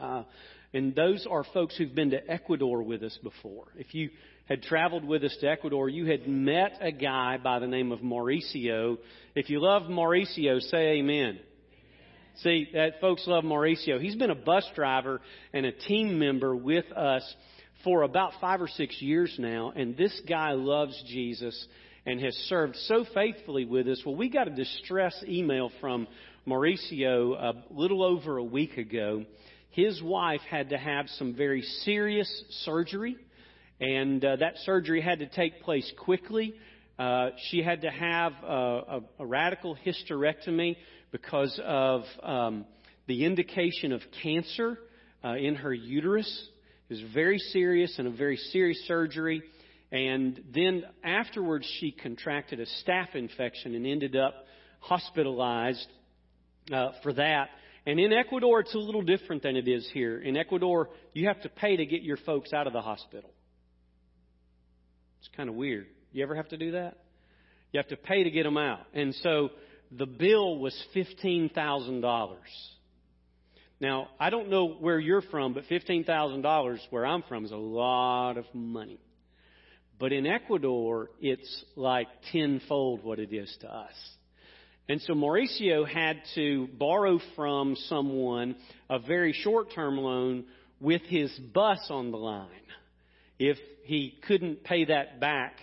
Uh, and those are folks who've been to Ecuador with us before. If you had traveled with us to Ecuador, you had met a guy by the name of Mauricio. If you love Mauricio, say amen. See, that folks love Mauricio. He's been a bus driver and a team member with us for about five or six years now, and this guy loves Jesus and has served so faithfully with us. Well, we got a distress email from Mauricio a little over a week ago. His wife had to have some very serious surgery and uh, that surgery had to take place quickly. Uh, she had to have a, a, a radical hysterectomy because of um, the indication of cancer uh, in her uterus. It was very serious and a very serious surgery. And then afterwards, she contracted a staph infection and ended up hospitalized uh, for that. And in Ecuador, it's a little different than it is here. In Ecuador, you have to pay to get your folks out of the hospital. It's kind of weird. You ever have to do that? You have to pay to get them out. And so the bill was $15,000. Now, I don't know where you're from, but $15,000 where I'm from is a lot of money. But in Ecuador, it's like tenfold what it is to us. And so Mauricio had to borrow from someone a very short term loan with his bus on the line. If he couldn't pay that back,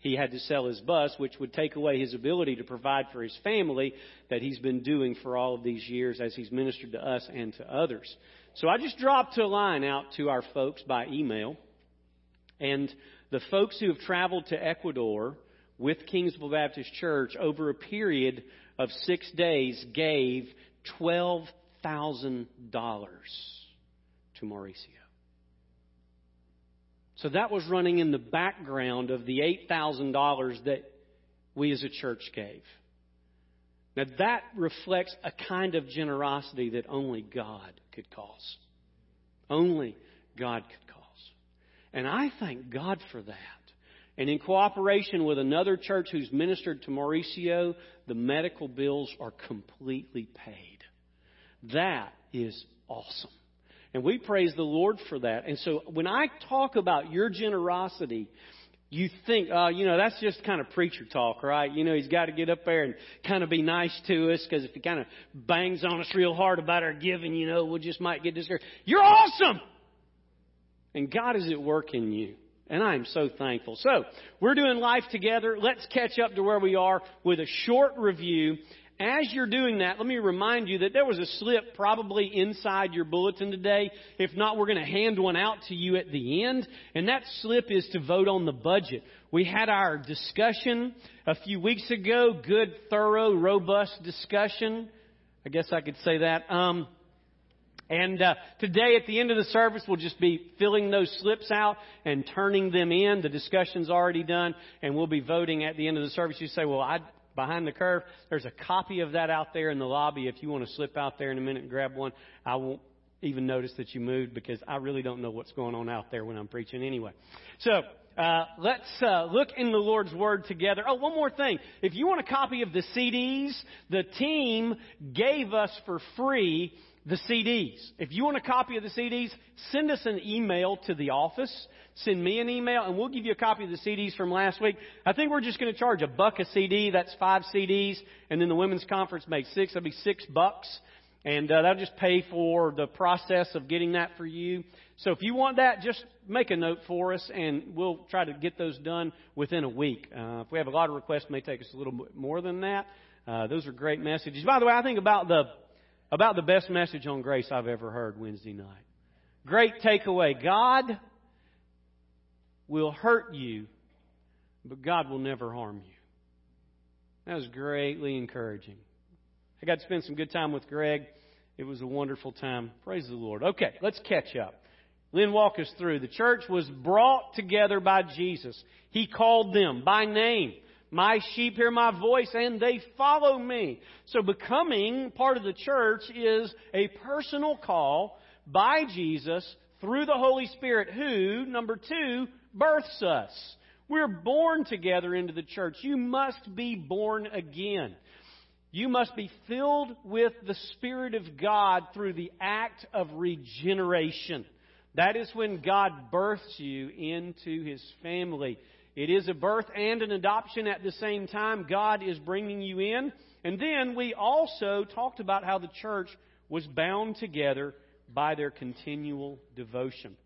he had to sell his bus, which would take away his ability to provide for his family that he's been doing for all of these years as he's ministered to us and to others. So I just dropped a line out to our folks by email. And the folks who have traveled to Ecuador with Kingsville Baptist Church over a period of six days gave $12,000 to Mauricio. So that was running in the background of the $8,000 that we as a church gave. Now that reflects a kind of generosity that only God could cause. Only God could cause. And I thank God for that. And in cooperation with another church who's ministered to Mauricio, the medical bills are completely paid. That is awesome. And we praise the Lord for that. And so when I talk about your generosity, you think, uh, you know, that's just kind of preacher talk, right? You know, he's got to get up there and kind of be nice to us because if he kind of bangs on us real hard about our giving, you know, we just might get discouraged. You're awesome! And God is at work in you. And I am so thankful. So, we're doing life together. Let's catch up to where we are with a short review as you're doing that, let me remind you that there was a slip probably inside your bulletin today. If not, we're going to hand one out to you at the end. And that slip is to vote on the budget. We had our discussion a few weeks ago. Good, thorough, robust discussion. I guess I could say that. Um, and uh, today, at the end of the service, we'll just be filling those slips out and turning them in. The discussion's already done, and we'll be voting at the end of the service. You say, "Well, I behind the curve. There's a copy of that out there in the lobby. If you want to slip out there in a minute and grab one, I won't even notice that you moved because I really don't know what's going on out there when I'm preaching anyway. So, uh, let's uh, look in the Lord's Word together. Oh, one more thing. If you want a copy of the CDs, the team gave us for free the CDs. If you want a copy of the CDs, send us an email to the office. Send me an email and we'll give you a copy of the CDs from last week. I think we're just going to charge a buck a CD. That's five CDs. And then the women's conference makes six. That'll be six bucks. And uh, that'll just pay for the process of getting that for you. So if you want that, just make a note for us and we'll try to get those done within a week. Uh, if we have a lot of requests, it may take us a little bit more than that. Uh, those are great messages. By the way, I think about the about the best message on grace I've ever heard Wednesday night. Great takeaway. God will hurt you, but God will never harm you. That was greatly encouraging. I got to spend some good time with Greg. It was a wonderful time. Praise the Lord. Okay, let's catch up. Lynn, walk us through. The church was brought together by Jesus. He called them by name. My sheep hear my voice and they follow me. So becoming part of the church is a personal call by Jesus through the Holy Spirit who, number two, births us. We're born together into the church. You must be born again. You must be filled with the Spirit of God through the act of regeneration. That is when God births you into His family. It is a birth and an adoption at the same time. God is bringing you in. And then we also talked about how the church was bound together by their continual devotion.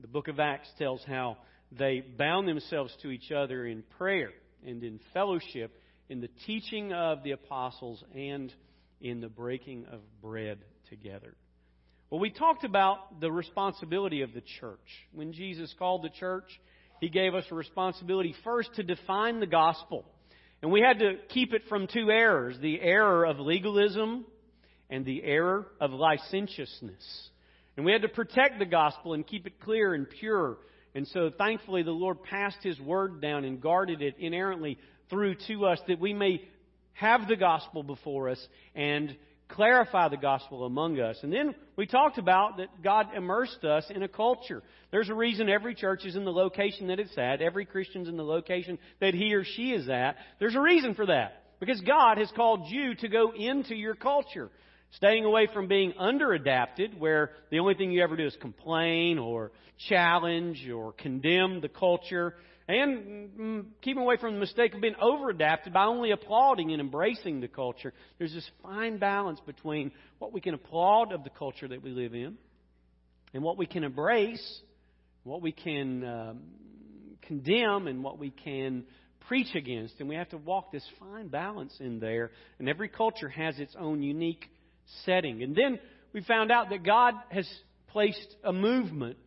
The book of Acts tells how they bound themselves to each other in prayer and in fellowship, in the teaching of the apostles, and in the breaking of bread together. Well, we talked about the responsibility of the church. When Jesus called the church, he gave us a responsibility first to define the gospel. And we had to keep it from two errors the error of legalism and the error of licentiousness. And we had to protect the gospel and keep it clear and pure. And so thankfully the Lord passed His word down and guarded it inerrantly through to us that we may have the gospel before us and clarify the gospel among us. And then we talked about that God immersed us in a culture. There's a reason every church is in the location that it's at. Every Christian's in the location that he or she is at. There's a reason for that. Because God has called you to go into your culture. Staying away from being under-adapted, where the only thing you ever do is complain or challenge or condemn the culture. And mm, keeping away from the mistake of being over-adapted by only applauding and embracing the culture. There's this fine balance between what we can applaud of the culture that we live in and what we can embrace, what we can um, condemn, and what we can preach against. And we have to walk this fine balance in there. And every culture has its own unique setting. And then we found out that God has placed a movement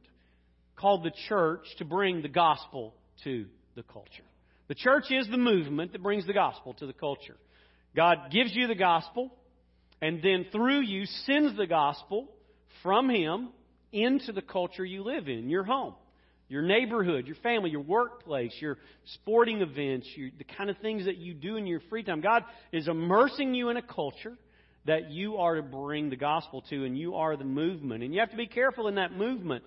called the church to bring the gospel to the culture. The church is the movement that brings the gospel to the culture. God gives you the gospel, and then through you sends the gospel from Him into the culture you live in, your home, your neighborhood, your family, your workplace, your sporting events, your, the kind of things that you do in your free time. God is immersing you in a culture that you are to bring the gospel to, and you are the movement. And you have to be careful in that movement.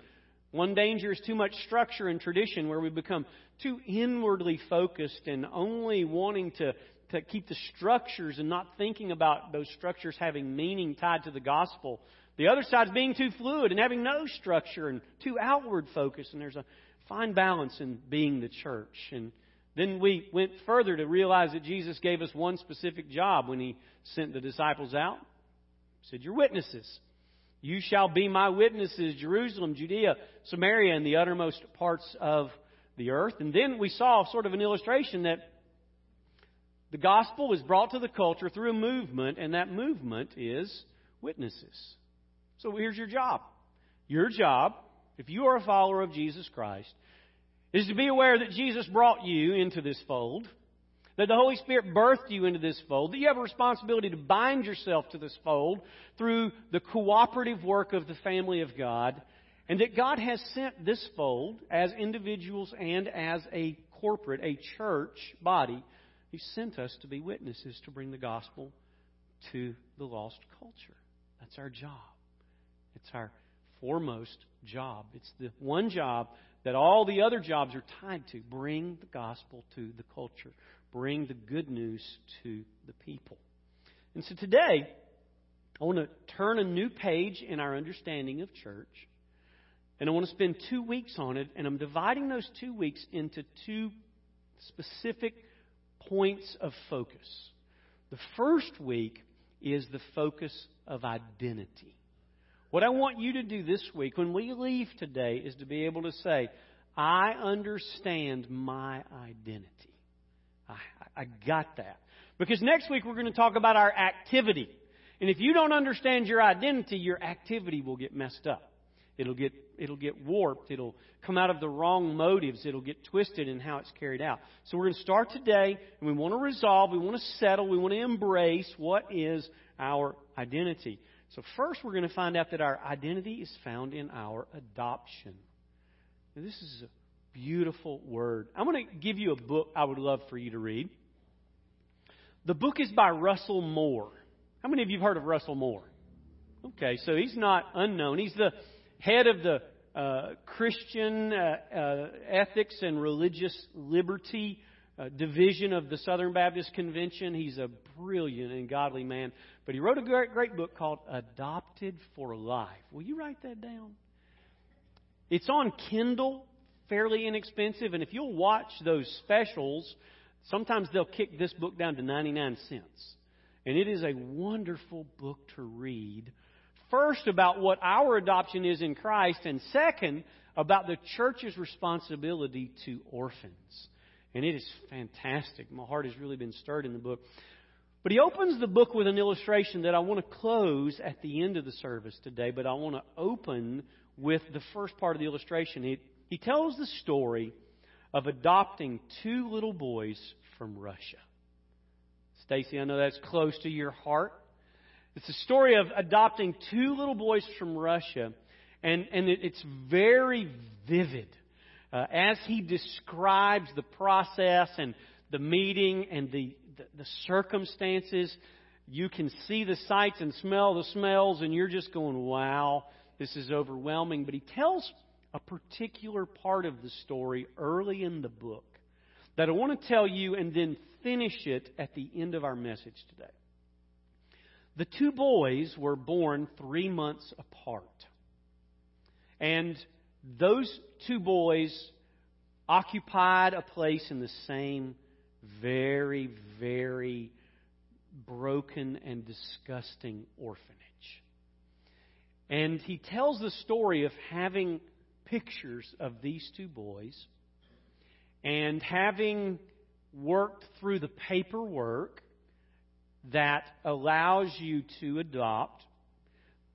One danger is too much structure and tradition where we become too inwardly focused and only wanting to, to keep the structures and not thinking about those structures having meaning tied to the gospel. The other side is being too fluid and having no structure and too outward focused. And there's a fine balance in being the church. And then we went further to realize that Jesus gave us one specific job when he sent the disciples out. He said, You're witnesses. You shall be my witnesses, Jerusalem, Judea, Samaria, and the uttermost parts of the earth. And then we saw sort of an illustration that the gospel was brought to the culture through a movement, and that movement is witnesses. So here's your job. Your job, if you are a follower of Jesus Christ, is to be aware that Jesus brought you into this fold, that the Holy Spirit birthed you into this fold, that you have a responsibility to bind yourself to this fold through the cooperative work of the family of God, and that God has sent this fold as individuals and as a corporate, a church body. He sent us to be witnesses to bring the gospel to the lost culture. That's our job. It's our foremost job. It's the one job that all the other jobs are tied to. Bring the gospel to the culture, bring the good news to the people. And so today, I want to turn a new page in our understanding of church. And I want to spend two weeks on it, and I'm dividing those two weeks into two specific points of focus. The first week is the focus of identity. What I want you to do this week, when we leave today, is to be able to say, I understand my identity. I, I got that. Because next week we're going to talk about our activity. And if you don't understand your identity, your activity will get messed up. It'll get, it'll get warped. It'll come out of the wrong motives. It'll get twisted in how it's carried out. So we're going to start today, and we want to resolve, we want to settle, we want to embrace what is our identity. So, first, we're going to find out that our identity is found in our adoption. Now, this is a beautiful word. I'm going to give you a book I would love for you to read. The book is by Russell Moore. How many of you have heard of Russell Moore? Okay, so he's not unknown. He's the head of the uh, Christian uh, uh, Ethics and Religious Liberty uh, Division of the Southern Baptist Convention. He's a brilliant and godly man. But he wrote a great, great book called Adopted for Life. Will you write that down? It's on Kindle, fairly inexpensive, and if you'll watch those specials, sometimes they'll kick this book down to 99 cents. And it is a wonderful book to read. First, about what our adoption is in Christ, and second, about the church's responsibility to orphans. And it is fantastic. My heart has really been stirred in the book. But he opens the book with an illustration that I want to close at the end of the service today, but I want to open with the first part of the illustration. He, he tells the story of adopting two little boys from Russia. Stacy, I know that's close to your heart. It's a story of adopting two little boys from Russia, and, and it, it's very vivid. Uh, as he describes the process and the meeting and the, the, the circumstances, you can see the sights and smell the smells, and you're just going, wow, this is overwhelming. But he tells a particular part of the story early in the book that I want to tell you and then finish it at the end of our message today. The two boys were born three months apart. And those two boys occupied a place in the same very, very broken and disgusting orphanage. And he tells the story of having pictures of these two boys and having worked through the paperwork that allows you to adopt,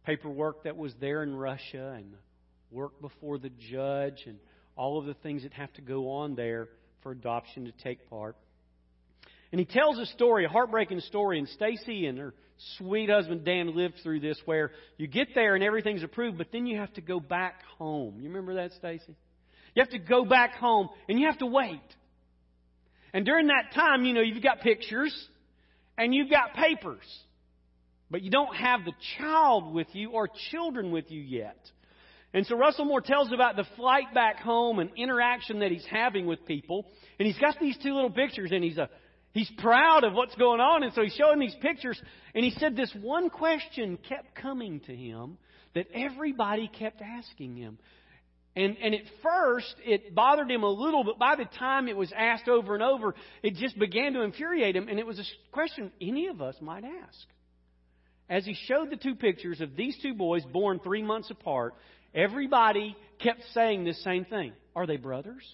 paperwork that was there in Russia and work before the judge and all of the things that have to go on there for adoption to take part. And he tells a story, a heartbreaking story, and Stacy and her sweet husband Dan lived through this where you get there and everything's approved, but then you have to go back home. You remember that, Stacy? You have to go back home and you have to wait. And during that time, you know, you've got pictures and you've got papers, but you don't have the child with you or children with you yet. And so Russell Moore tells about the flight back home and interaction that he's having with people. And he's got these two little pictures and he's a, he's proud of what's going on. And so he's showing these pictures. And he said this one question kept coming to him that everybody kept asking him. And, and at first, it bothered him a little, but by the time it was asked over and over, it just began to infuriate him. And it was a question any of us might ask. As he showed the two pictures of these two boys born three months apart, Everybody kept saying this same thing. Are they brothers?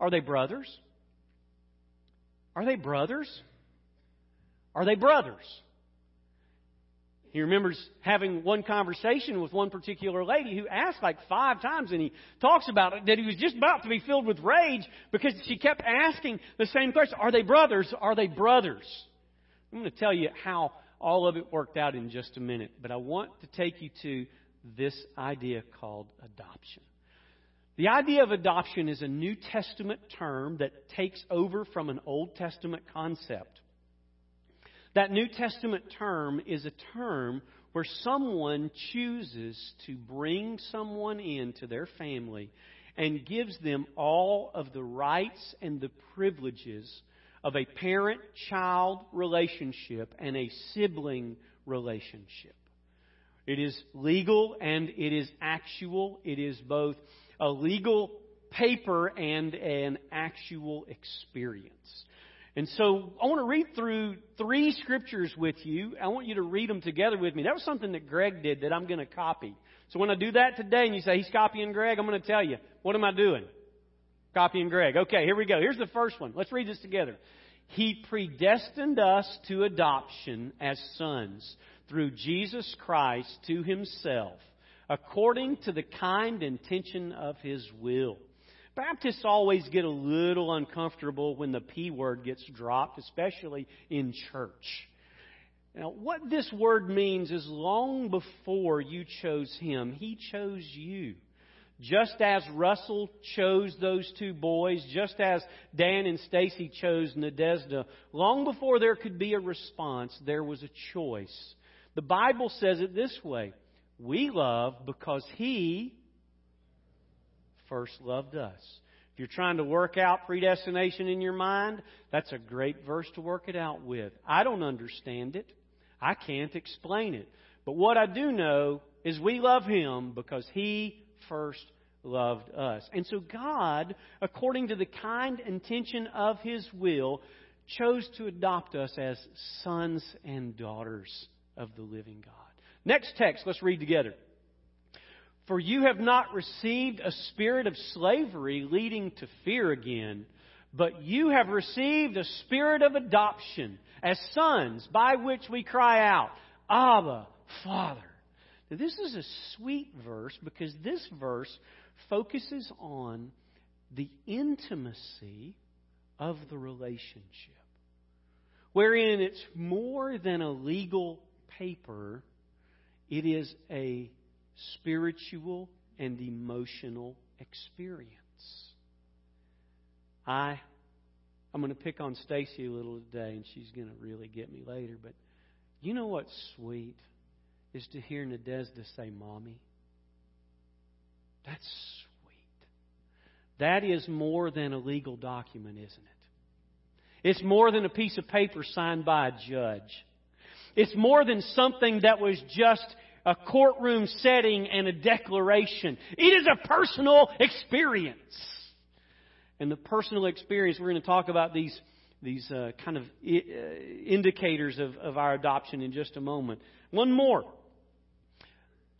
Are they brothers? Are they brothers? Are they brothers? He remembers having one conversation with one particular lady who asked like five times, and he talks about it that he was just about to be filled with rage because she kept asking the same question Are they brothers? Are they brothers? I'm going to tell you how all of it worked out in just a minute, but I want to take you to this idea called adoption. The idea of adoption is a New Testament term that takes over from an Old Testament concept. That New Testament term is a term where someone chooses to bring someone into their family and gives them all of the rights and the privileges of a parent child relationship and a sibling relationship. It is legal and it is actual. It is both a legal paper and an actual experience. And so I want to read through three scriptures with you. I want you to read them together with me. That was something that Greg did that I'm going to copy. So when I do that today and you say he's copying Greg, I'm going to tell you, what am I doing? Copying Greg. Okay, here we go. Here's the first one. Let's read this together. He predestined us to adoption as sons through Jesus Christ to himself, according to the kind intention of his will. Baptists always get a little uncomfortable when the P word gets dropped, especially in church. Now, what this word means is long before you chose him, he chose you. Just as Russell chose those two boys, just as Dan and Stacy chose Nadezhda, long before there could be a response, there was a choice. The Bible says it this way We love because He first loved us. If you're trying to work out predestination in your mind, that's a great verse to work it out with. I don't understand it. I can't explain it. But what I do know is we love Him because He first loved us. And so God, according to the kind intention of His will, chose to adopt us as sons and daughters of the living God. Next text, let's read together. For you have not received a spirit of slavery leading to fear again, but you have received a spirit of adoption as sons, by which we cry out, Abba, Father. Now, this is a sweet verse because this verse focuses on the intimacy of the relationship, wherein it's more than a legal paper, it is a spiritual and emotional experience. I I'm going to pick on Stacy a little today and she's going to really get me later, but you know what's sweet is to hear Nadezhda say mommy. That's sweet. That is more than a legal document, isn't it? It's more than a piece of paper signed by a judge. It's more than something that was just a courtroom setting and a declaration. It is a personal experience. And the personal experience, we're going to talk about these, these uh, kind of I- uh, indicators of, of our adoption in just a moment. One more.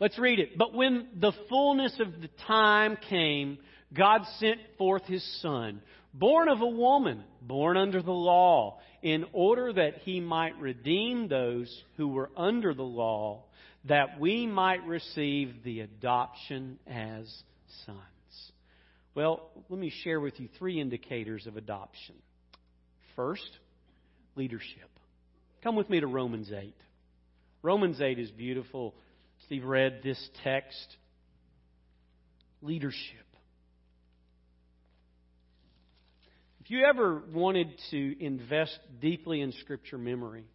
Let's read it. But when the fullness of the time came, God sent forth His Son, born of a woman, born under the law, in order that He might redeem those who were under the law that we might receive the adoption as sons. Well, let me share with you three indicators of adoption. First, leadership. Come with me to Romans 8. Romans 8 is beautiful. Steve read this text. Leadership. If you ever wanted to invest deeply in Scripture memory,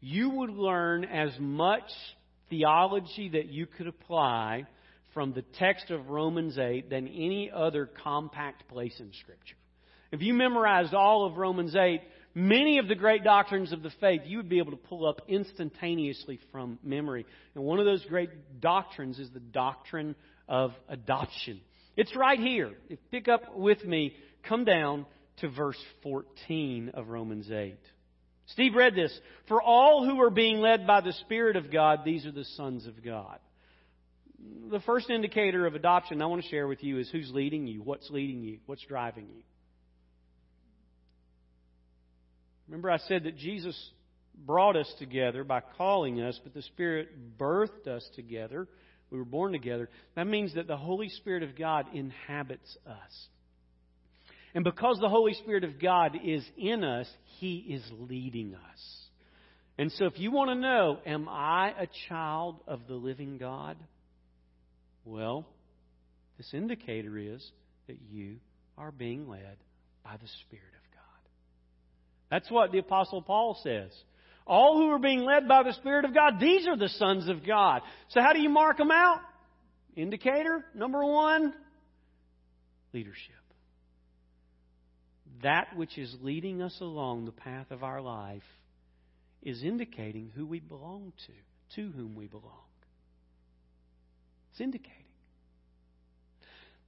you would learn as much theology that you could apply from the text of Romans 8 than any other compact place in Scripture. If you memorized all of Romans 8, many of the great doctrines of the faith you would be able to pull up instantaneously from memory. And one of those great doctrines is the doctrine of adoption. It's right here. Pick up with me, come down to verse 14 of Romans 8. Steve read this. For all who are being led by the Spirit of God, these are the sons of God. The first indicator of adoption I want to share with you is who's leading you, what's leading you, what's driving you. Remember, I said that Jesus brought us together by calling us, but the Spirit birthed us together. We were born together. That means that the Holy Spirit of God inhabits us. And because the Holy Spirit of God is in us, He is leading us. And so if you want to know, am I a child of the living God? Well, this indicator is that you are being led by the Spirit of God. That's what the Apostle Paul says. All who are being led by the Spirit of God, these are the sons of God. So how do you mark them out? Indicator, number one, leadership that which is leading us along the path of our life is indicating who we belong to, to whom we belong. It's indicating.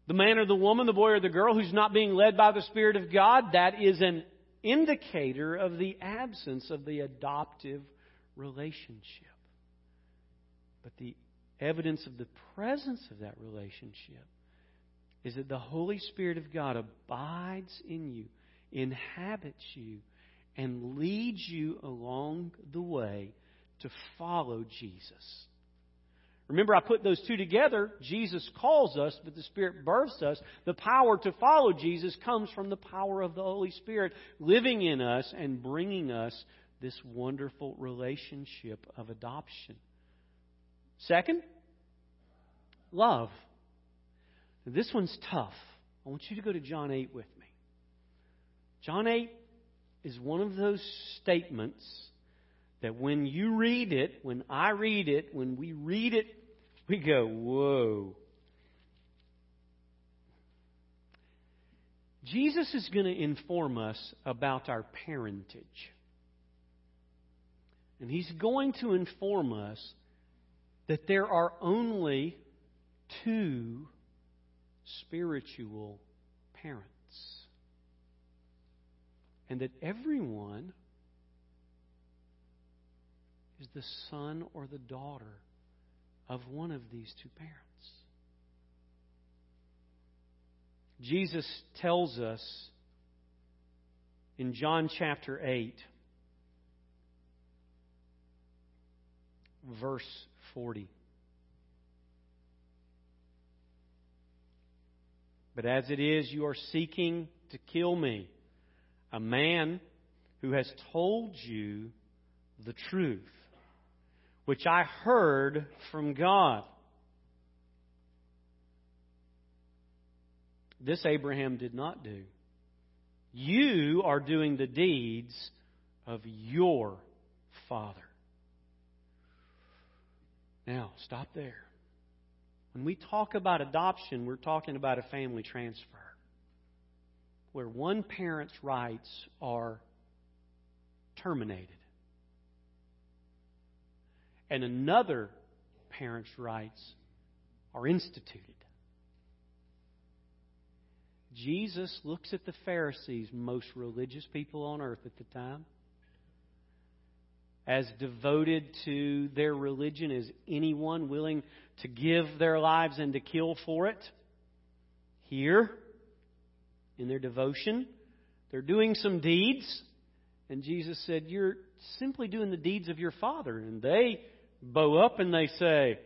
The man or the woman, the boy or the girl who's not being led by the Spirit of God, that is an indicator of the absence of the adoptive relationship. But the evidence of the presence of that relationship is that the Holy Spirit of God abides in you inhabits you and leads you along the way to follow Jesus. Remember, I put those two together. Jesus calls us, but the Spirit births us. The power to follow Jesus comes from the power of the Holy Spirit living in us and bringing us this wonderful relationship of adoption. Second, love. This one's tough. I want you to go to John 8 with me. John 8 is one of those statements that when you read it, when I read it, when we read it, we go, whoa. Jesus is going to inform us about our parentage. And he's going to inform us that there are only two spiritual parents. And that everyone is the son or the daughter of one of these two parents. Jesus tells us in John chapter 8, verse 40. But as it is, you are seeking to kill me, a man who has told you the truth, which I heard from God. This Abraham did not do. You are doing the deeds of your father. Now, stop there. When we talk about adoption, we're talking about a family transfer where one parent's rights are terminated and another parent's rights are instituted. Jesus looks at the Pharisees, most religious people on earth at the time, as devoted to their religion as anyone willing to give their lives and to kill for it. Here, in their devotion, they're doing some deeds. And Jesus said, You're simply doing the deeds of your Father. And they bow up and they say,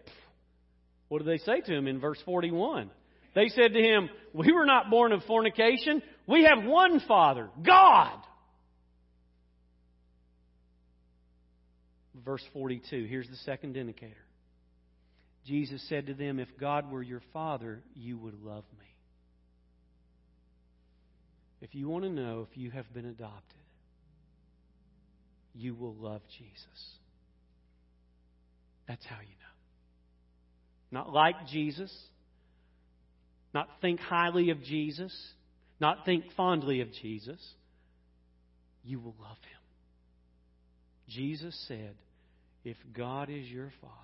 What do they say to him in verse 41? They said to him, We were not born of fornication. We have one Father, God. Verse 42, here's the second indicator. Jesus said to them, If God were your Father, you would love me. If you want to know if you have been adopted, you will love Jesus. That's how you know. Not like Jesus, not think highly of Jesus, not think fondly of Jesus. You will love him. Jesus said, If God is your Father,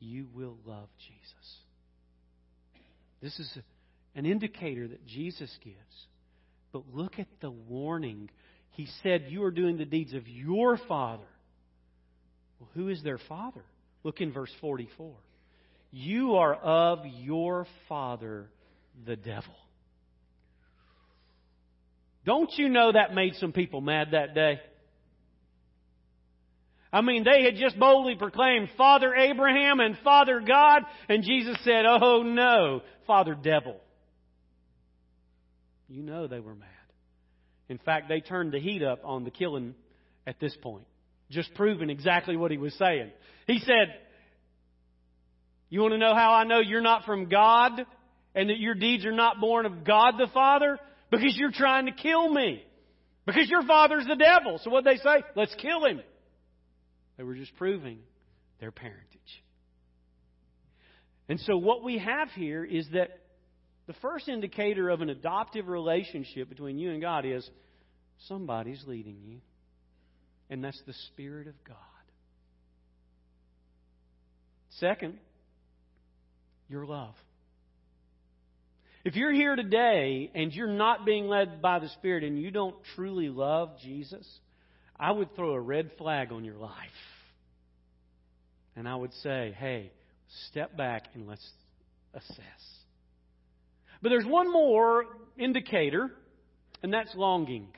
you will love Jesus. This is an indicator that Jesus gives. But look at the warning. He said, You are doing the deeds of your Father. Well, who is their Father? Look in verse 44. You are of your father, the devil. Don't you know that made some people mad that day? I mean, they had just boldly proclaimed Father Abraham and Father God, and Jesus said, Oh no, Father Devil. You know they were mad. In fact, they turned the heat up on the killing at this point, just proving exactly what he was saying. He said, you want to know how I know you're not from God and that your deeds are not born of God the Father? Because you're trying to kill me. Because your father's the devil. So what they say? Let's kill him. They were just proving their parentage. And so what we have here is that the first indicator of an adoptive relationship between you and God is somebody's leading you. And that's the Spirit of God. Second, your love. If you're here today and you're not being led by the Spirit and you don't truly love Jesus, I would throw a red flag on your life. And I would say, hey, step back and let's assess. But there's one more indicator, and that's longing.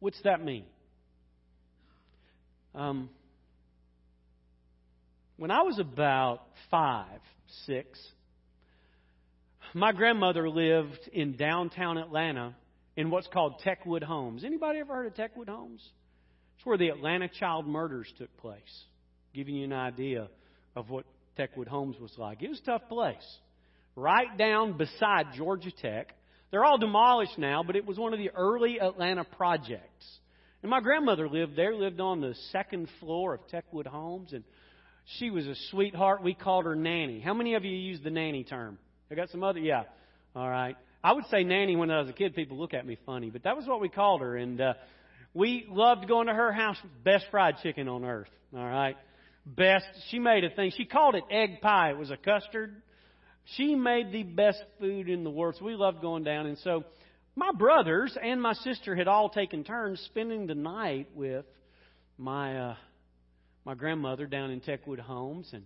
What's that mean? Um, when I was about five, six, my grandmother lived in downtown Atlanta in what's called Techwood Homes. Anybody ever heard of Techwood Homes? It's where the Atlanta child murders took place. Giving you an idea of what Techwood Homes was like. It was a tough place. Right down beside Georgia Tech. They're all demolished now, but it was one of the early Atlanta projects. And my grandmother lived there, lived on the second floor of Techwood Homes, and she was a sweetheart. We called her nanny. How many of you use the nanny term? I got some other, yeah. All right. I would say nanny when I was a kid. People look at me funny, but that was what we called her. And uh, we loved going to her house. Best fried chicken on earth. All right, best. She made a thing. She called it egg pie. It was a custard. She made the best food in the world. So we loved going down. And so my brothers and my sister had all taken turns spending the night with my uh, my grandmother down in Techwood Homes and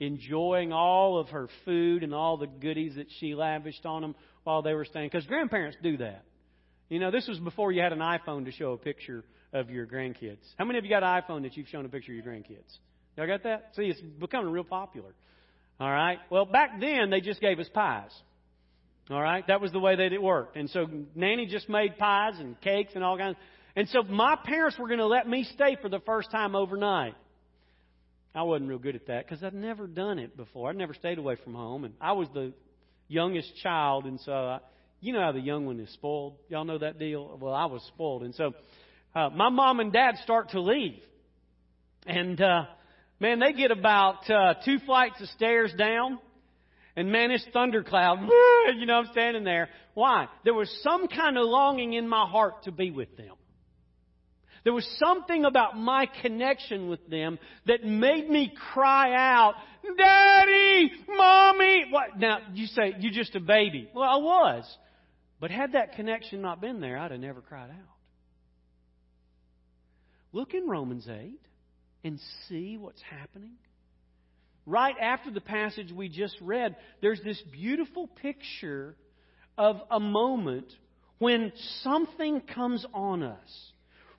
enjoying all of her food and all the goodies that she lavished on them while they were staying. Because grandparents do that. You know, this was before you had an iPhone to show a picture of your grandkids. How many of you got an iPhone that you've shown a picture of your grandkids? Y'all got that? See, it's becoming real popular. All right. Well, back then they just gave us pies. All right. That was the way that it worked. And so Nanny just made pies and cakes and all kinds. And so my parents were going to let me stay for the first time overnight. I wasn't real good at that because I'd never done it before. I'd never stayed away from home, and I was the youngest child, and so I, you know how the young one is spoiled. Y'all know that deal. Well, I was spoiled, and so uh, my mom and dad start to leave, and uh, man, they get about uh, two flights of stairs down. And man, it's thundercloud. You know, I'm standing there. Why? There was some kind of longing in my heart to be with them. There was something about my connection with them that made me cry out, Daddy, Mommy. What? Now, you say, you're just a baby. Well, I was. But had that connection not been there, I'd have never cried out. Look in Romans 8 and see what's happening. Right after the passage we just read, there's this beautiful picture of a moment when something comes on us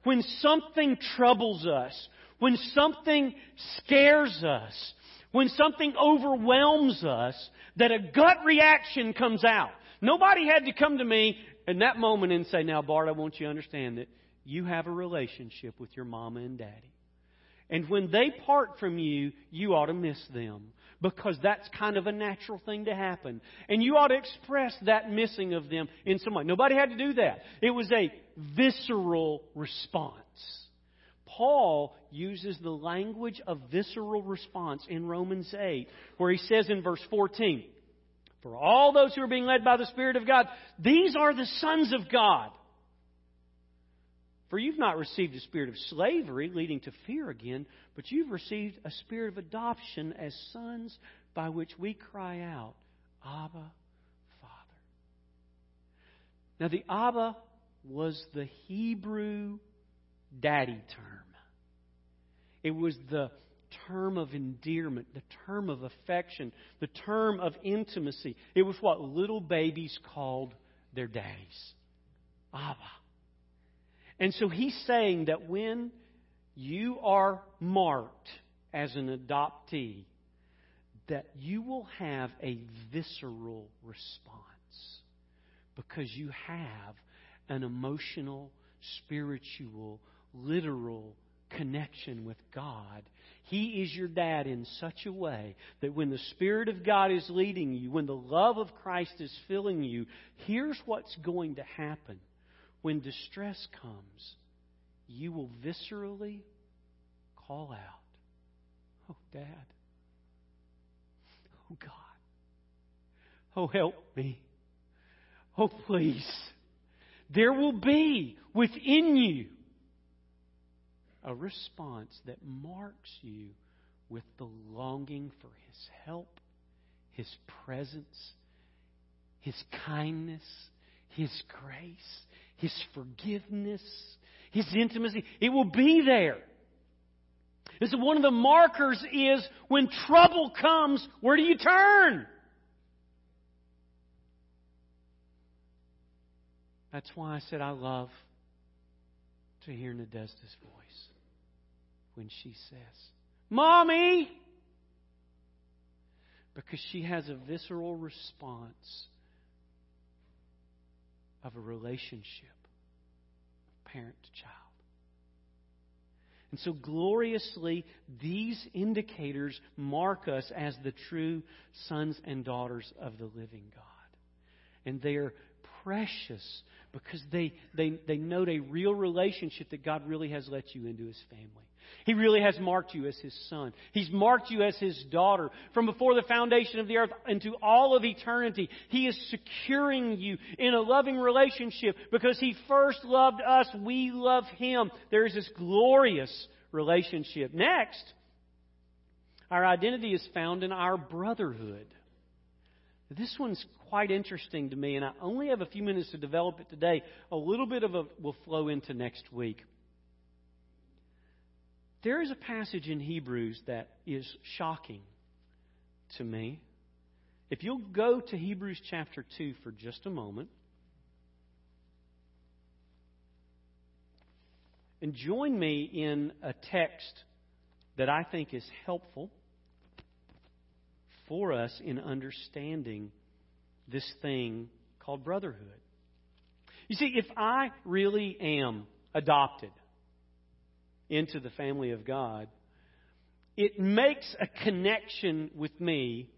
when something troubles us, when something scares us, when something overwhelms us, that a gut reaction comes out. Nobody had to come to me in that moment and say, Now, Bart, I want you to understand that you have a relationship with your mama and daddy. And when they part from you, you ought to miss them because that's kind of a natural thing to happen. And you ought to express that missing of them in some way. Nobody had to do that. It was a visceral response. Paul uses the language of visceral response in Romans 8, where he says in verse 14, For all those who are being led by the Spirit of God, these are the sons of God. For you've not received a spirit of slavery leading to fear again, but you've received a spirit of adoption as sons by which we cry out, Abba, Father. Now, the Abba was the Hebrew daddy term. It was the term of endearment, the term of affection, the term of intimacy. It was what little babies called their daddies. Abba. And so he's saying that when you are marked as an adoptee, that you will have a visceral response because you have an emotional, spiritual, literal connection with God. He is your dad in such a way that when the Spirit of God is leading you, when the love of Christ is filling you, here's what's going to happen when distress comes, you will viscerally call out, Oh, Dad. Oh, God. Oh, help me. Oh, please. There will be within you a response that marks you with the longing for His help, His presence, His kindness, His grace, his forgiveness, His intimacy. It will be there. And so one of the markers is when trouble comes, where do you turn? That's why I said I love to hear Nadezhda's voice when she says, Mommy! Because she has a visceral response of a relationship parent to child. And so gloriously, these indicators mark us as the true sons and daughters of the living God. And they are precious because they, they, they note a real relationship that God really has let you into His family. He really has marked you as His son. He's marked you as His daughter. From before the foundation of the earth into all of eternity, He is securing you in a loving relationship because He first loved us. We love Him. There is this glorious relationship. Next, our identity is found in our brotherhood. This one's quite interesting to me, and I only have a few minutes to develop it today. A little bit of it will flow into next week. There is a passage in Hebrews that is shocking to me. If you'll go to Hebrews chapter 2 for just a moment, and join me in a text that I think is helpful for us in understanding this thing called brotherhood. You see, if I really am adopted into the family of God, it makes a connection with me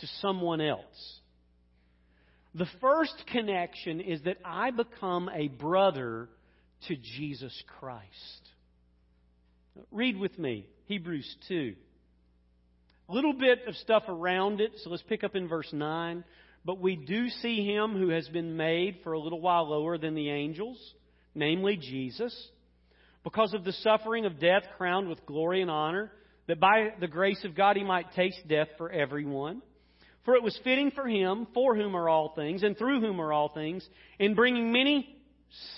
to someone else. The first connection is that I become a brother to Jesus Christ. Read with me Hebrews 2. A little bit of stuff around it, so let's pick up in verse 9. But we do see him who has been made for a little while lower than the angels, namely Jesus, because of the suffering of death crowned with glory and honor, that by the grace of God he might taste death for everyone. For it was fitting for him, for whom are all things, and through whom are all things, in bringing many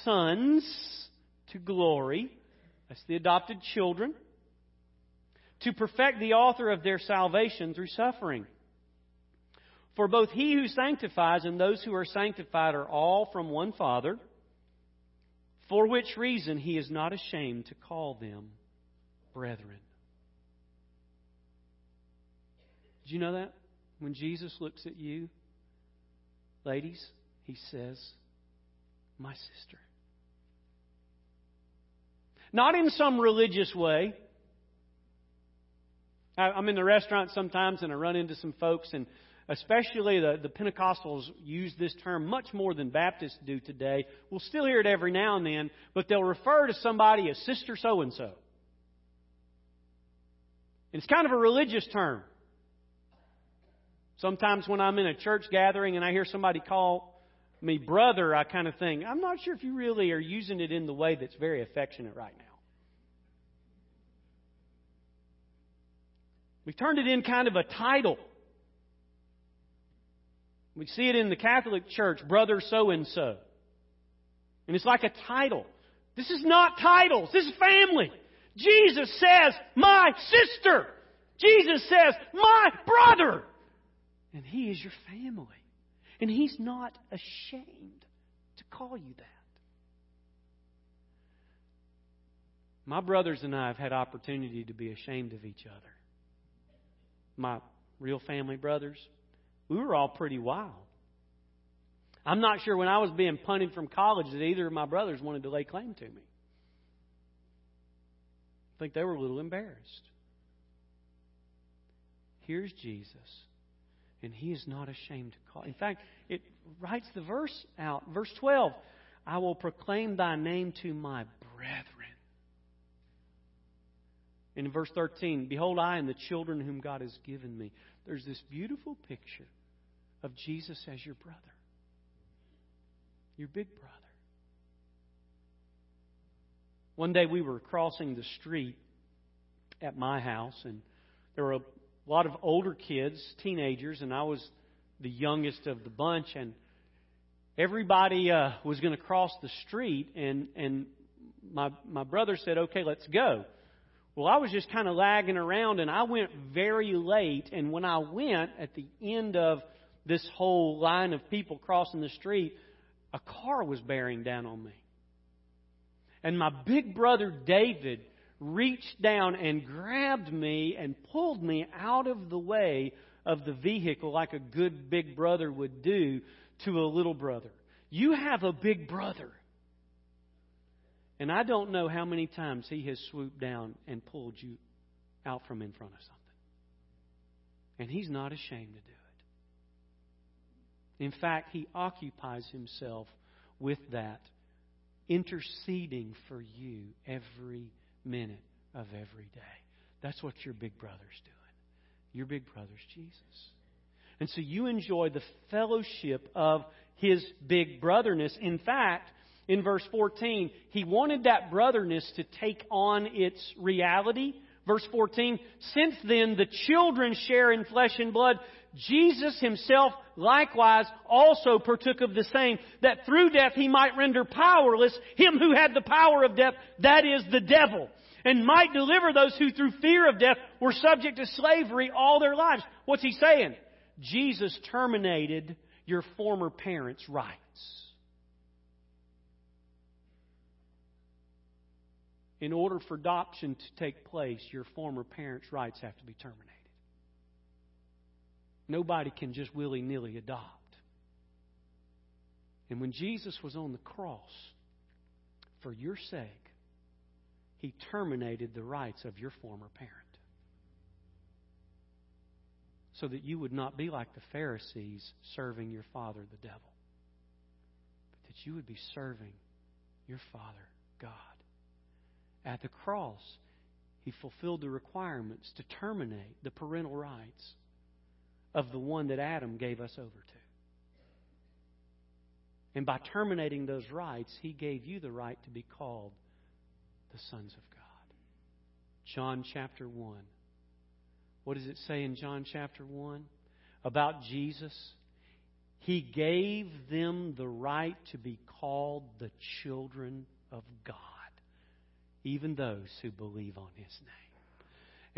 sons to glory, that's the adopted children, to perfect the author of their salvation through suffering. For both he who sanctifies and those who are sanctified are all from one Father, for which reason he is not ashamed to call them brethren. Did you know that? When Jesus looks at you, ladies, he says, My sister. Not in some religious way. I'm in the restaurant sometimes and I run into some folks and especially the, the Pentecostals use this term much more than Baptists do today. We'll still hear it every now and then, but they'll refer to somebody as Sister So and so. It's kind of a religious term. Sometimes when I'm in a church gathering and I hear somebody call me brother, I kind of think, I'm not sure if you really are using it in the way that's very affectionate right now. We've turned it in kind of a title. We see it in the Catholic Church, brother so and so. And it's like a title. This is not titles, this is family. Jesus says, my sister. Jesus says, my brother. And he is your family. And he's not ashamed to call you that. My brothers and I have had opportunity to be ashamed of each other. My real family brothers, we were all pretty wild. I'm not sure when I was being punted from college that either of my brothers wanted to lay claim to me. I think they were a little embarrassed. Here's Jesus, and he is not ashamed to call. In fact, it writes the verse out, verse 12 I will proclaim thy name to my brethren. And In verse 13, Behold, I and the children whom God has given me. There's this beautiful picture of Jesus as your brother, your big brother. One day we were crossing the street at my house, and there were a lot of older kids, teenagers, and I was the youngest of the bunch, and everybody uh, was going to cross the street, and and my my brother said, "Okay, let's go." Well, I was just kind of lagging around, and I went very late. And when I went at the end of this whole line of people crossing the street, a car was bearing down on me. And my big brother David reached down and grabbed me and pulled me out of the way of the vehicle like a good big brother would do to a little brother. You have a big brother. And I don't know how many times he has swooped down and pulled you out from in front of something. And he's not ashamed to do in fact, he occupies himself with that, interceding for you every minute of every day. That's what your big brother's doing. Your big brother's Jesus. And so you enjoy the fellowship of his big brotherness. In fact, in verse 14, he wanted that brotherness to take on its reality. Verse 14, since then the children share in flesh and blood, Jesus himself likewise also partook of the same, that through death he might render powerless him who had the power of death, that is the devil, and might deliver those who through fear of death were subject to slavery all their lives. What's he saying? Jesus terminated your former parents' rights. In order for adoption to take place, your former parents' rights have to be terminated. Nobody can just willy nilly adopt. And when Jesus was on the cross, for your sake, he terminated the rights of your former parent. So that you would not be like the Pharisees serving your father, the devil, but that you would be serving your father, God. At the cross, he fulfilled the requirements to terminate the parental rights of the one that Adam gave us over to. And by terminating those rights, he gave you the right to be called the sons of God. John chapter 1. What does it say in John chapter 1? About Jesus. He gave them the right to be called the children of God, even those who believe on His name.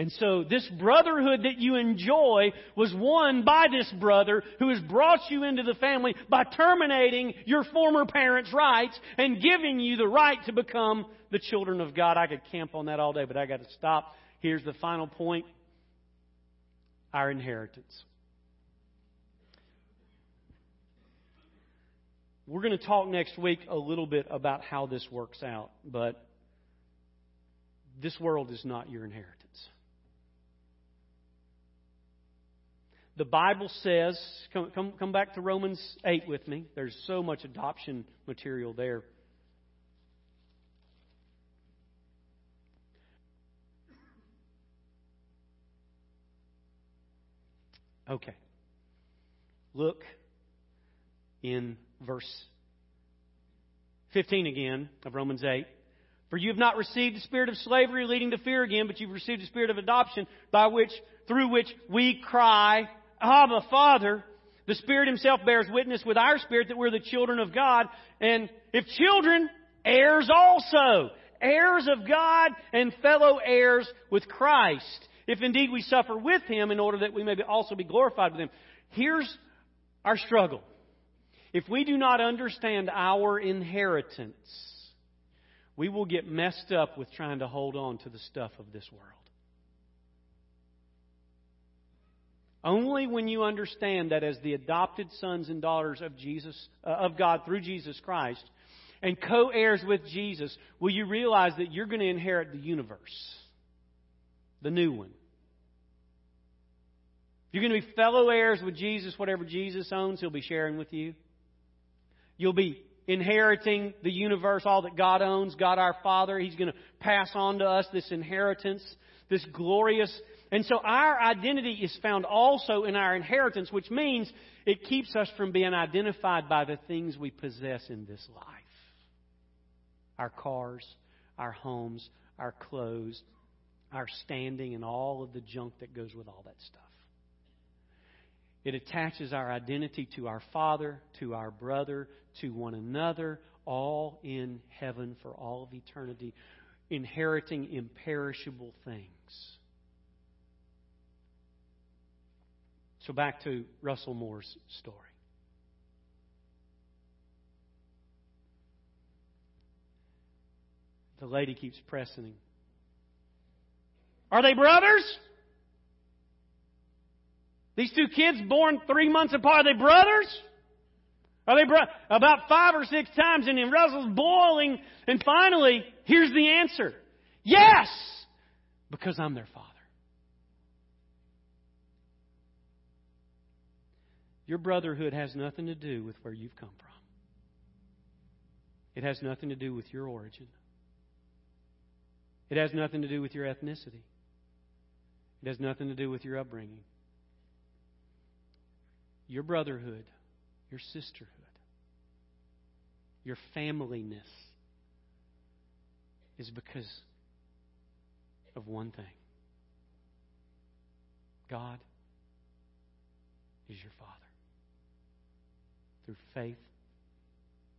And so this brotherhood that you enjoy was won by this brother who has brought you into the family by terminating your former parents' rights and giving you the right to become the children of God. I could camp on that all day, but I got to stop. Here's the final point. Our inheritance. We're going to talk next week a little bit about how this works out, but this world is not your inheritance. The Bible says, come, come, come back to Romans 8 with me. There's so much adoption material there. Okay. Look in verse 15 again of Romans 8. For you have not received the spirit of slavery leading to fear again, but you've received the spirit of adoption by which, through which we cry, Abba, Father, the Spirit Himself bears witness with our spirit that we're the children of God. And if children, heirs also. Heirs of God and fellow heirs with Christ. If indeed we suffer with Him in order that we may also be glorified with Him. Here's our struggle. If we do not understand our inheritance, we will get messed up with trying to hold on to the stuff of this world. Only when you understand that as the adopted sons and daughters of Jesus uh, of God through Jesus Christ and co-heirs with Jesus will you realize that you're going to inherit the universe. The new one. You're going to be fellow heirs with Jesus, whatever Jesus owns, he'll be sharing with you. You'll be inheriting the universe, all that God owns, God our Father. He's going to pass on to us this inheritance, this glorious and so our identity is found also in our inheritance, which means it keeps us from being identified by the things we possess in this life our cars, our homes, our clothes, our standing, and all of the junk that goes with all that stuff. It attaches our identity to our Father, to our brother, to one another, all in heaven for all of eternity, inheriting imperishable things. So back to Russell Moore's story. The lady keeps pressing him. Are they brothers? These two kids born three months apart, are they brothers? Are they bro- about five or six times and then Russell's boiling and finally, here's the answer. Yes! Because I'm their father. Your brotherhood has nothing to do with where you've come from. It has nothing to do with your origin. It has nothing to do with your ethnicity. It has nothing to do with your upbringing. Your brotherhood, your sisterhood, your familyness is because of one thing God is your Father through faith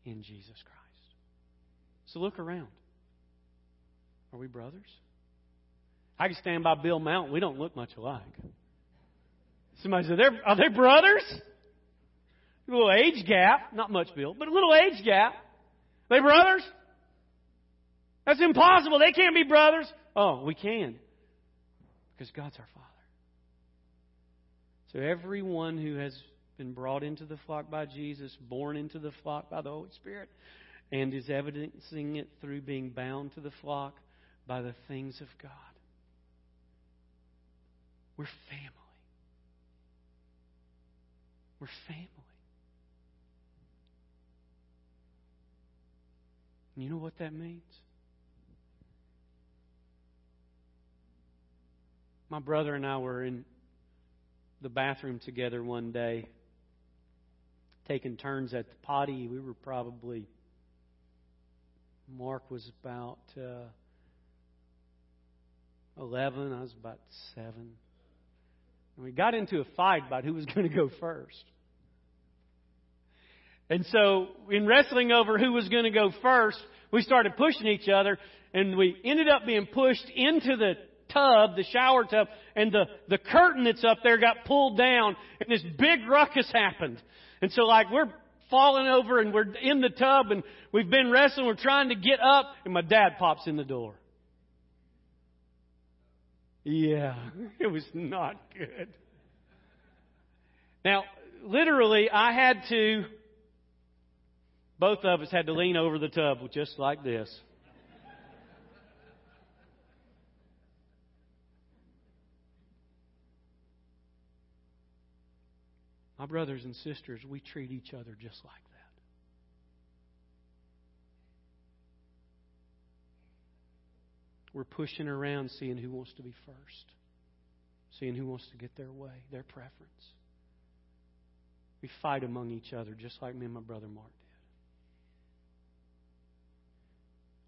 in Jesus Christ. So look around. Are we brothers? I can stand by Bill Mountain. We don't look much alike. Somebody said, Are they brothers? A little age gap. Not much, Bill, but a little age gap. Are they brothers? That's impossible. They can't be brothers. Oh, we can. Because God's our Father. So everyone who has been brought into the flock by Jesus, born into the flock by the Holy Spirit, and is evidencing it through being bound to the flock by the things of God. We're family. We're family. And you know what that means? My brother and I were in the bathroom together one day, taking turns at the potty. We were probably, Mark was about uh, 11, I was about 7. And we got into a fight about who was going to go first. And so, in wrestling over who was going to go first, we started pushing each other, and we ended up being pushed into the tub, the shower tub, and the, the curtain that's up there got pulled down, and this big ruckus happened. And so, like, we're falling over, and we're in the tub, and we've been wrestling, we're trying to get up, and my dad pops in the door. Yeah, it was not good. Now, literally, I had to, both of us had to lean over the tub just like this. My brothers and sisters, we treat each other just like that. We're pushing around seeing who wants to be first, seeing who wants to get their way, their preference. We fight among each other just like me and my brother Mark did.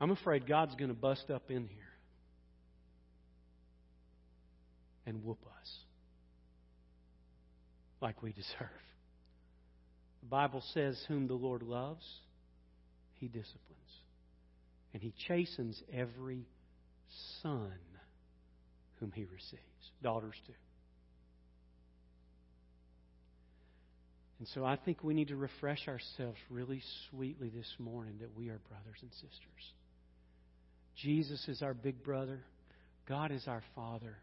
I'm afraid God's going to bust up in here and whoop us like we deserve. The Bible says, Whom the Lord loves, he disciplines. And he chastens every son whom he receives. Daughters too. And so I think we need to refresh ourselves really sweetly this morning that we are brothers and sisters. Jesus is our big brother, God is our Father,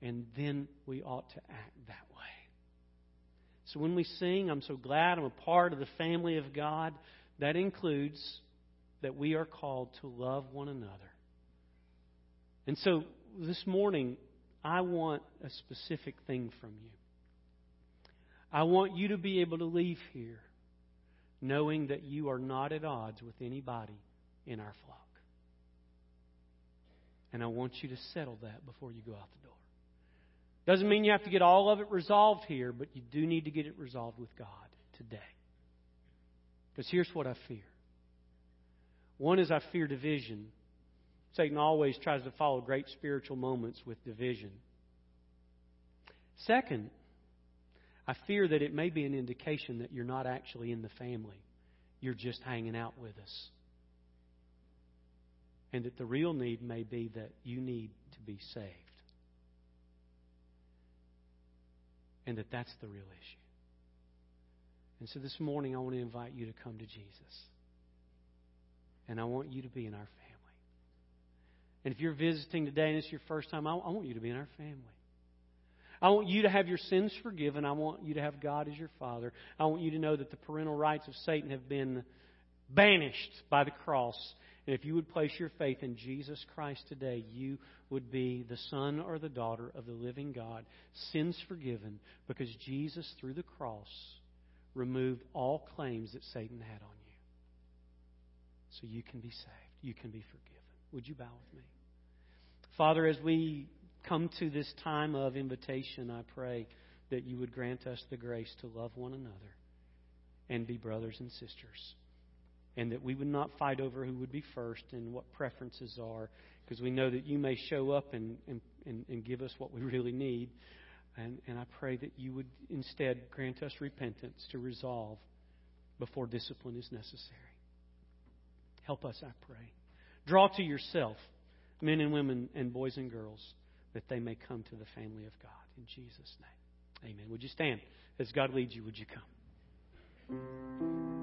and then we ought to act that way. So when we sing, I'm so glad I'm a part of the family of God. That includes that we are called to love one another and so this morning, I want a specific thing from you. I want you to be able to leave here knowing that you are not at odds with anybody in our flock. And I want you to settle that before you go out the door. Doesn't mean you have to get all of it resolved here, but you do need to get it resolved with God today. Because here's what I fear. One is I fear division Satan always tries to follow great spiritual moments with division. Second, I fear that it may be an indication that you're not actually in the family. You're just hanging out with us. And that the real need may be that you need to be saved. And that that's the real issue. And so this morning, I want to invite you to come to Jesus. And I want you to be in our family. And if you're visiting today and it's your first time, I, I want you to be in our family. I want you to have your sins forgiven. I want you to have God as your Father. I want you to know that the parental rights of Satan have been banished by the cross. And if you would place your faith in Jesus Christ today, you would be the son or the daughter of the living God, sins forgiven, because Jesus, through the cross, removed all claims that Satan had on you. So you can be saved. You can be forgiven. Would you bow with me? Father, as we come to this time of invitation, I pray that you would grant us the grace to love one another and be brothers and sisters. And that we would not fight over who would be first and what preferences are, because we know that you may show up and, and, and, and give us what we really need. And, and I pray that you would instead grant us repentance to resolve before discipline is necessary. Help us, I pray. Draw to yourself men and women and boys and girls that they may come to the family of God. In Jesus' name. Amen. Would you stand? As God leads you, would you come?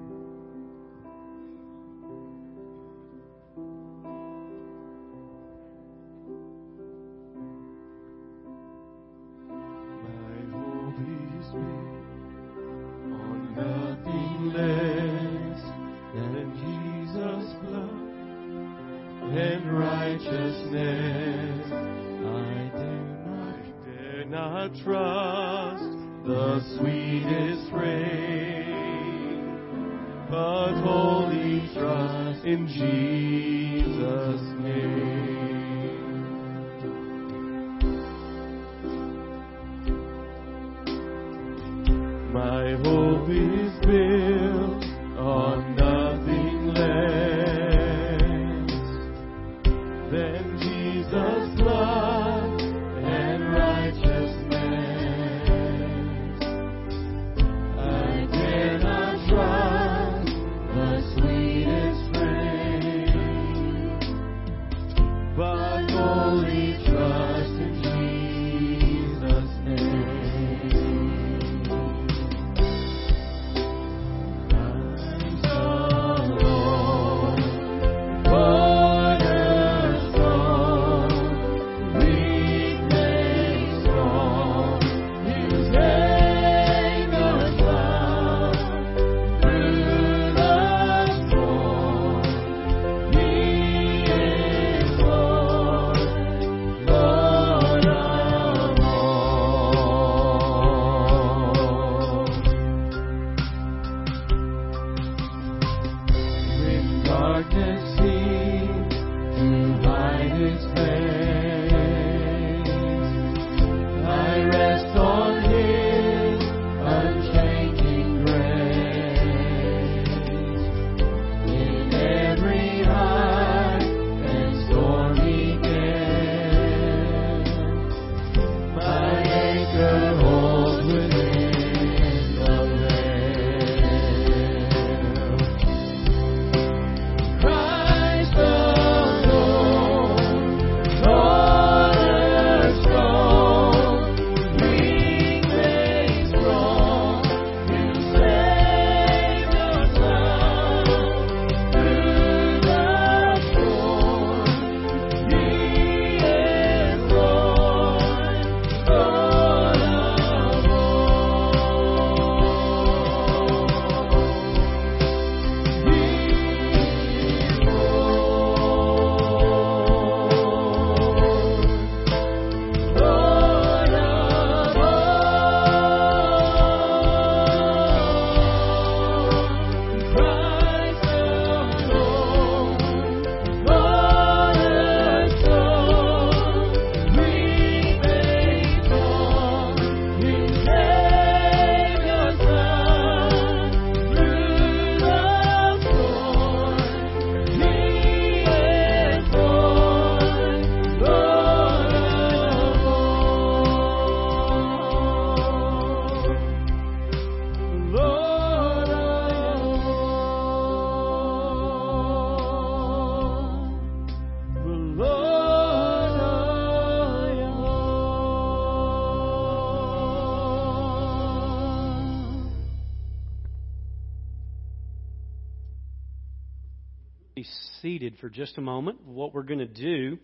For just a moment. What we're going to do,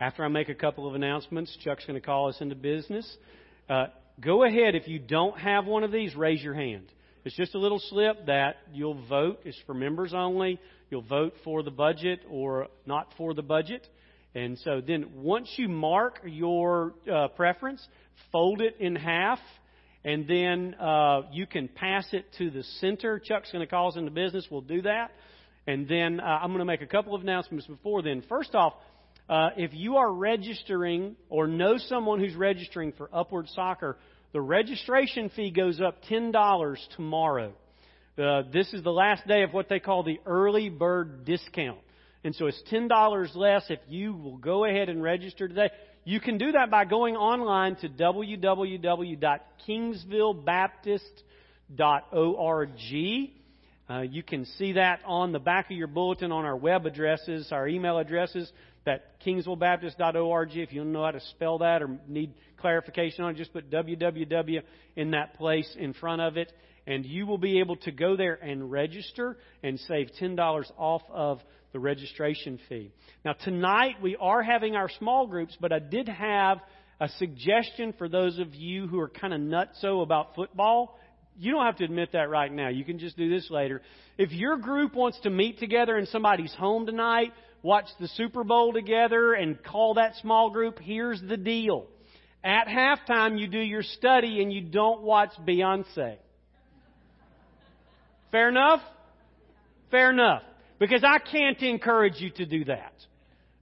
after I make a couple of announcements, Chuck's going to call us into business. Uh, go ahead, if you don't have one of these, raise your hand. It's just a little slip that you'll vote. It's for members only. You'll vote for the budget or not for the budget. And so then once you mark your uh, preference, fold it in half, and then uh, you can pass it to the center. Chuck's going to call us into business. We'll do that. And then uh, I'm going to make a couple of announcements before then. First off, Uh, if you are registering or know someone who's registering for Upward Soccer, the registration fee goes up $10 tomorrow. Uh, this is the last day of what they call the early bird discount. And so it's $10 less if you will go ahead and register today. You can do that by going online to www.kingsvillebaptist.org. Uh, you can see that on the back of your bulletin on our web addresses, our email addresses, that kingsvillebaptist.org. If you don't know how to spell that or need clarification on it, just put www in that place in front of it, and you will be able to go there and register and save $10 off of the registration fee. Now, tonight we are having our small groups, but I did have a suggestion for those of you who are kind of nutso about football. You don't have to admit that right now. You can just do this later. If your group wants to meet together in somebody's home tonight, watch the Super Bowl together, and call that small group, here's the deal. At halftime, you do your study and you don't watch Beyonce. Fair enough? Fair enough. Because I can't encourage you to do that.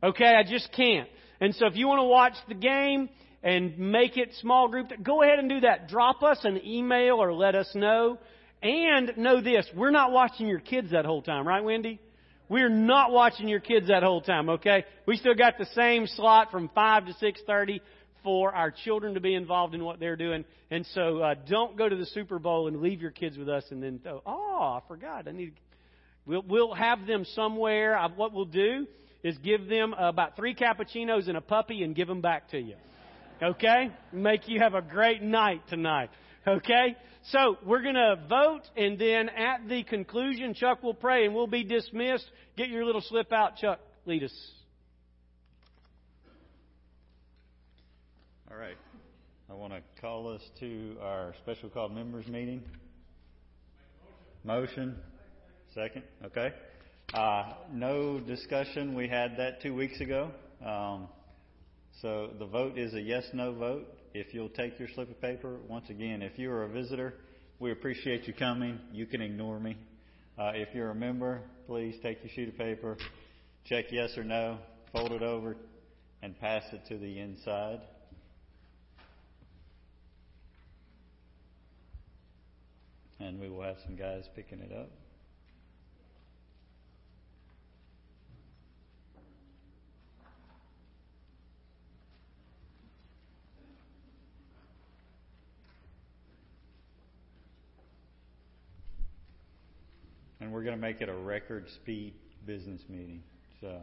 Okay? I just can't. And so if you want to watch the game and make it small group, go ahead and do that. Drop us an email or let us know. And know this, we're not watching your kids that whole time, right, Wendy? We're not watching your kids that whole time, okay? We still got the same slot from 5 to 6.30 for our children to be involved in what they're doing. And so uh, don't go to the Super Bowl and leave your kids with us and then, oh, I forgot. I need We'll, we'll have them somewhere. What we'll do is give them about three cappuccinos and a puppy and give them back to you. Okay? Make you have a great night tonight. Okay? So we're going to vote, and then at the conclusion, Chuck will pray, and we'll be dismissed. Get your little slip out, Chuck. Lead us. All right. I want to call us to our special called members meeting. Motion. Second? Okay. Uh, no discussion. We had that two weeks ago. Um, so the vote is a yes no vote. If you'll take your slip of paper, once again, if you are a visitor, we appreciate you coming. You can ignore me. Uh, if you're a member, please take your sheet of paper, check yes or no, fold it over, and pass it to the inside. And we will have some guys picking it up. And we're going to make it a record speed business meeting. So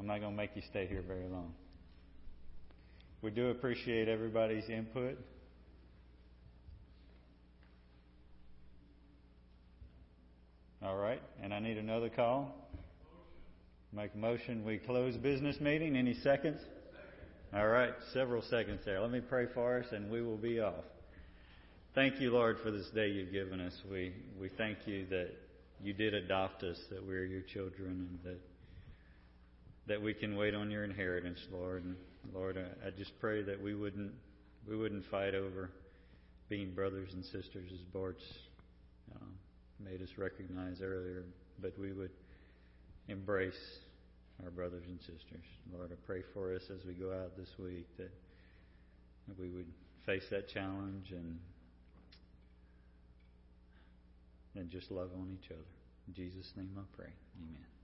I'm not going to make you stay here very long. We do appreciate everybody's input. All right, and I need another call. Make a motion. We close business meeting. Any seconds? All right, several seconds there. Let me pray for us, and we will be off. Thank you, Lord, for this day you've given us. We, we thank you that you did adopt us, that we're your children, and that, that we can wait on your inheritance, Lord. And Lord, I, I just pray that we wouldn't, we wouldn't fight over being brothers and sisters, as Bart's um, made us recognize earlier, but we would embrace our brothers and sisters. Lord, I pray for us as we go out this week that we would face that challenge and and just love on each other. In Jesus' name I pray. Amen.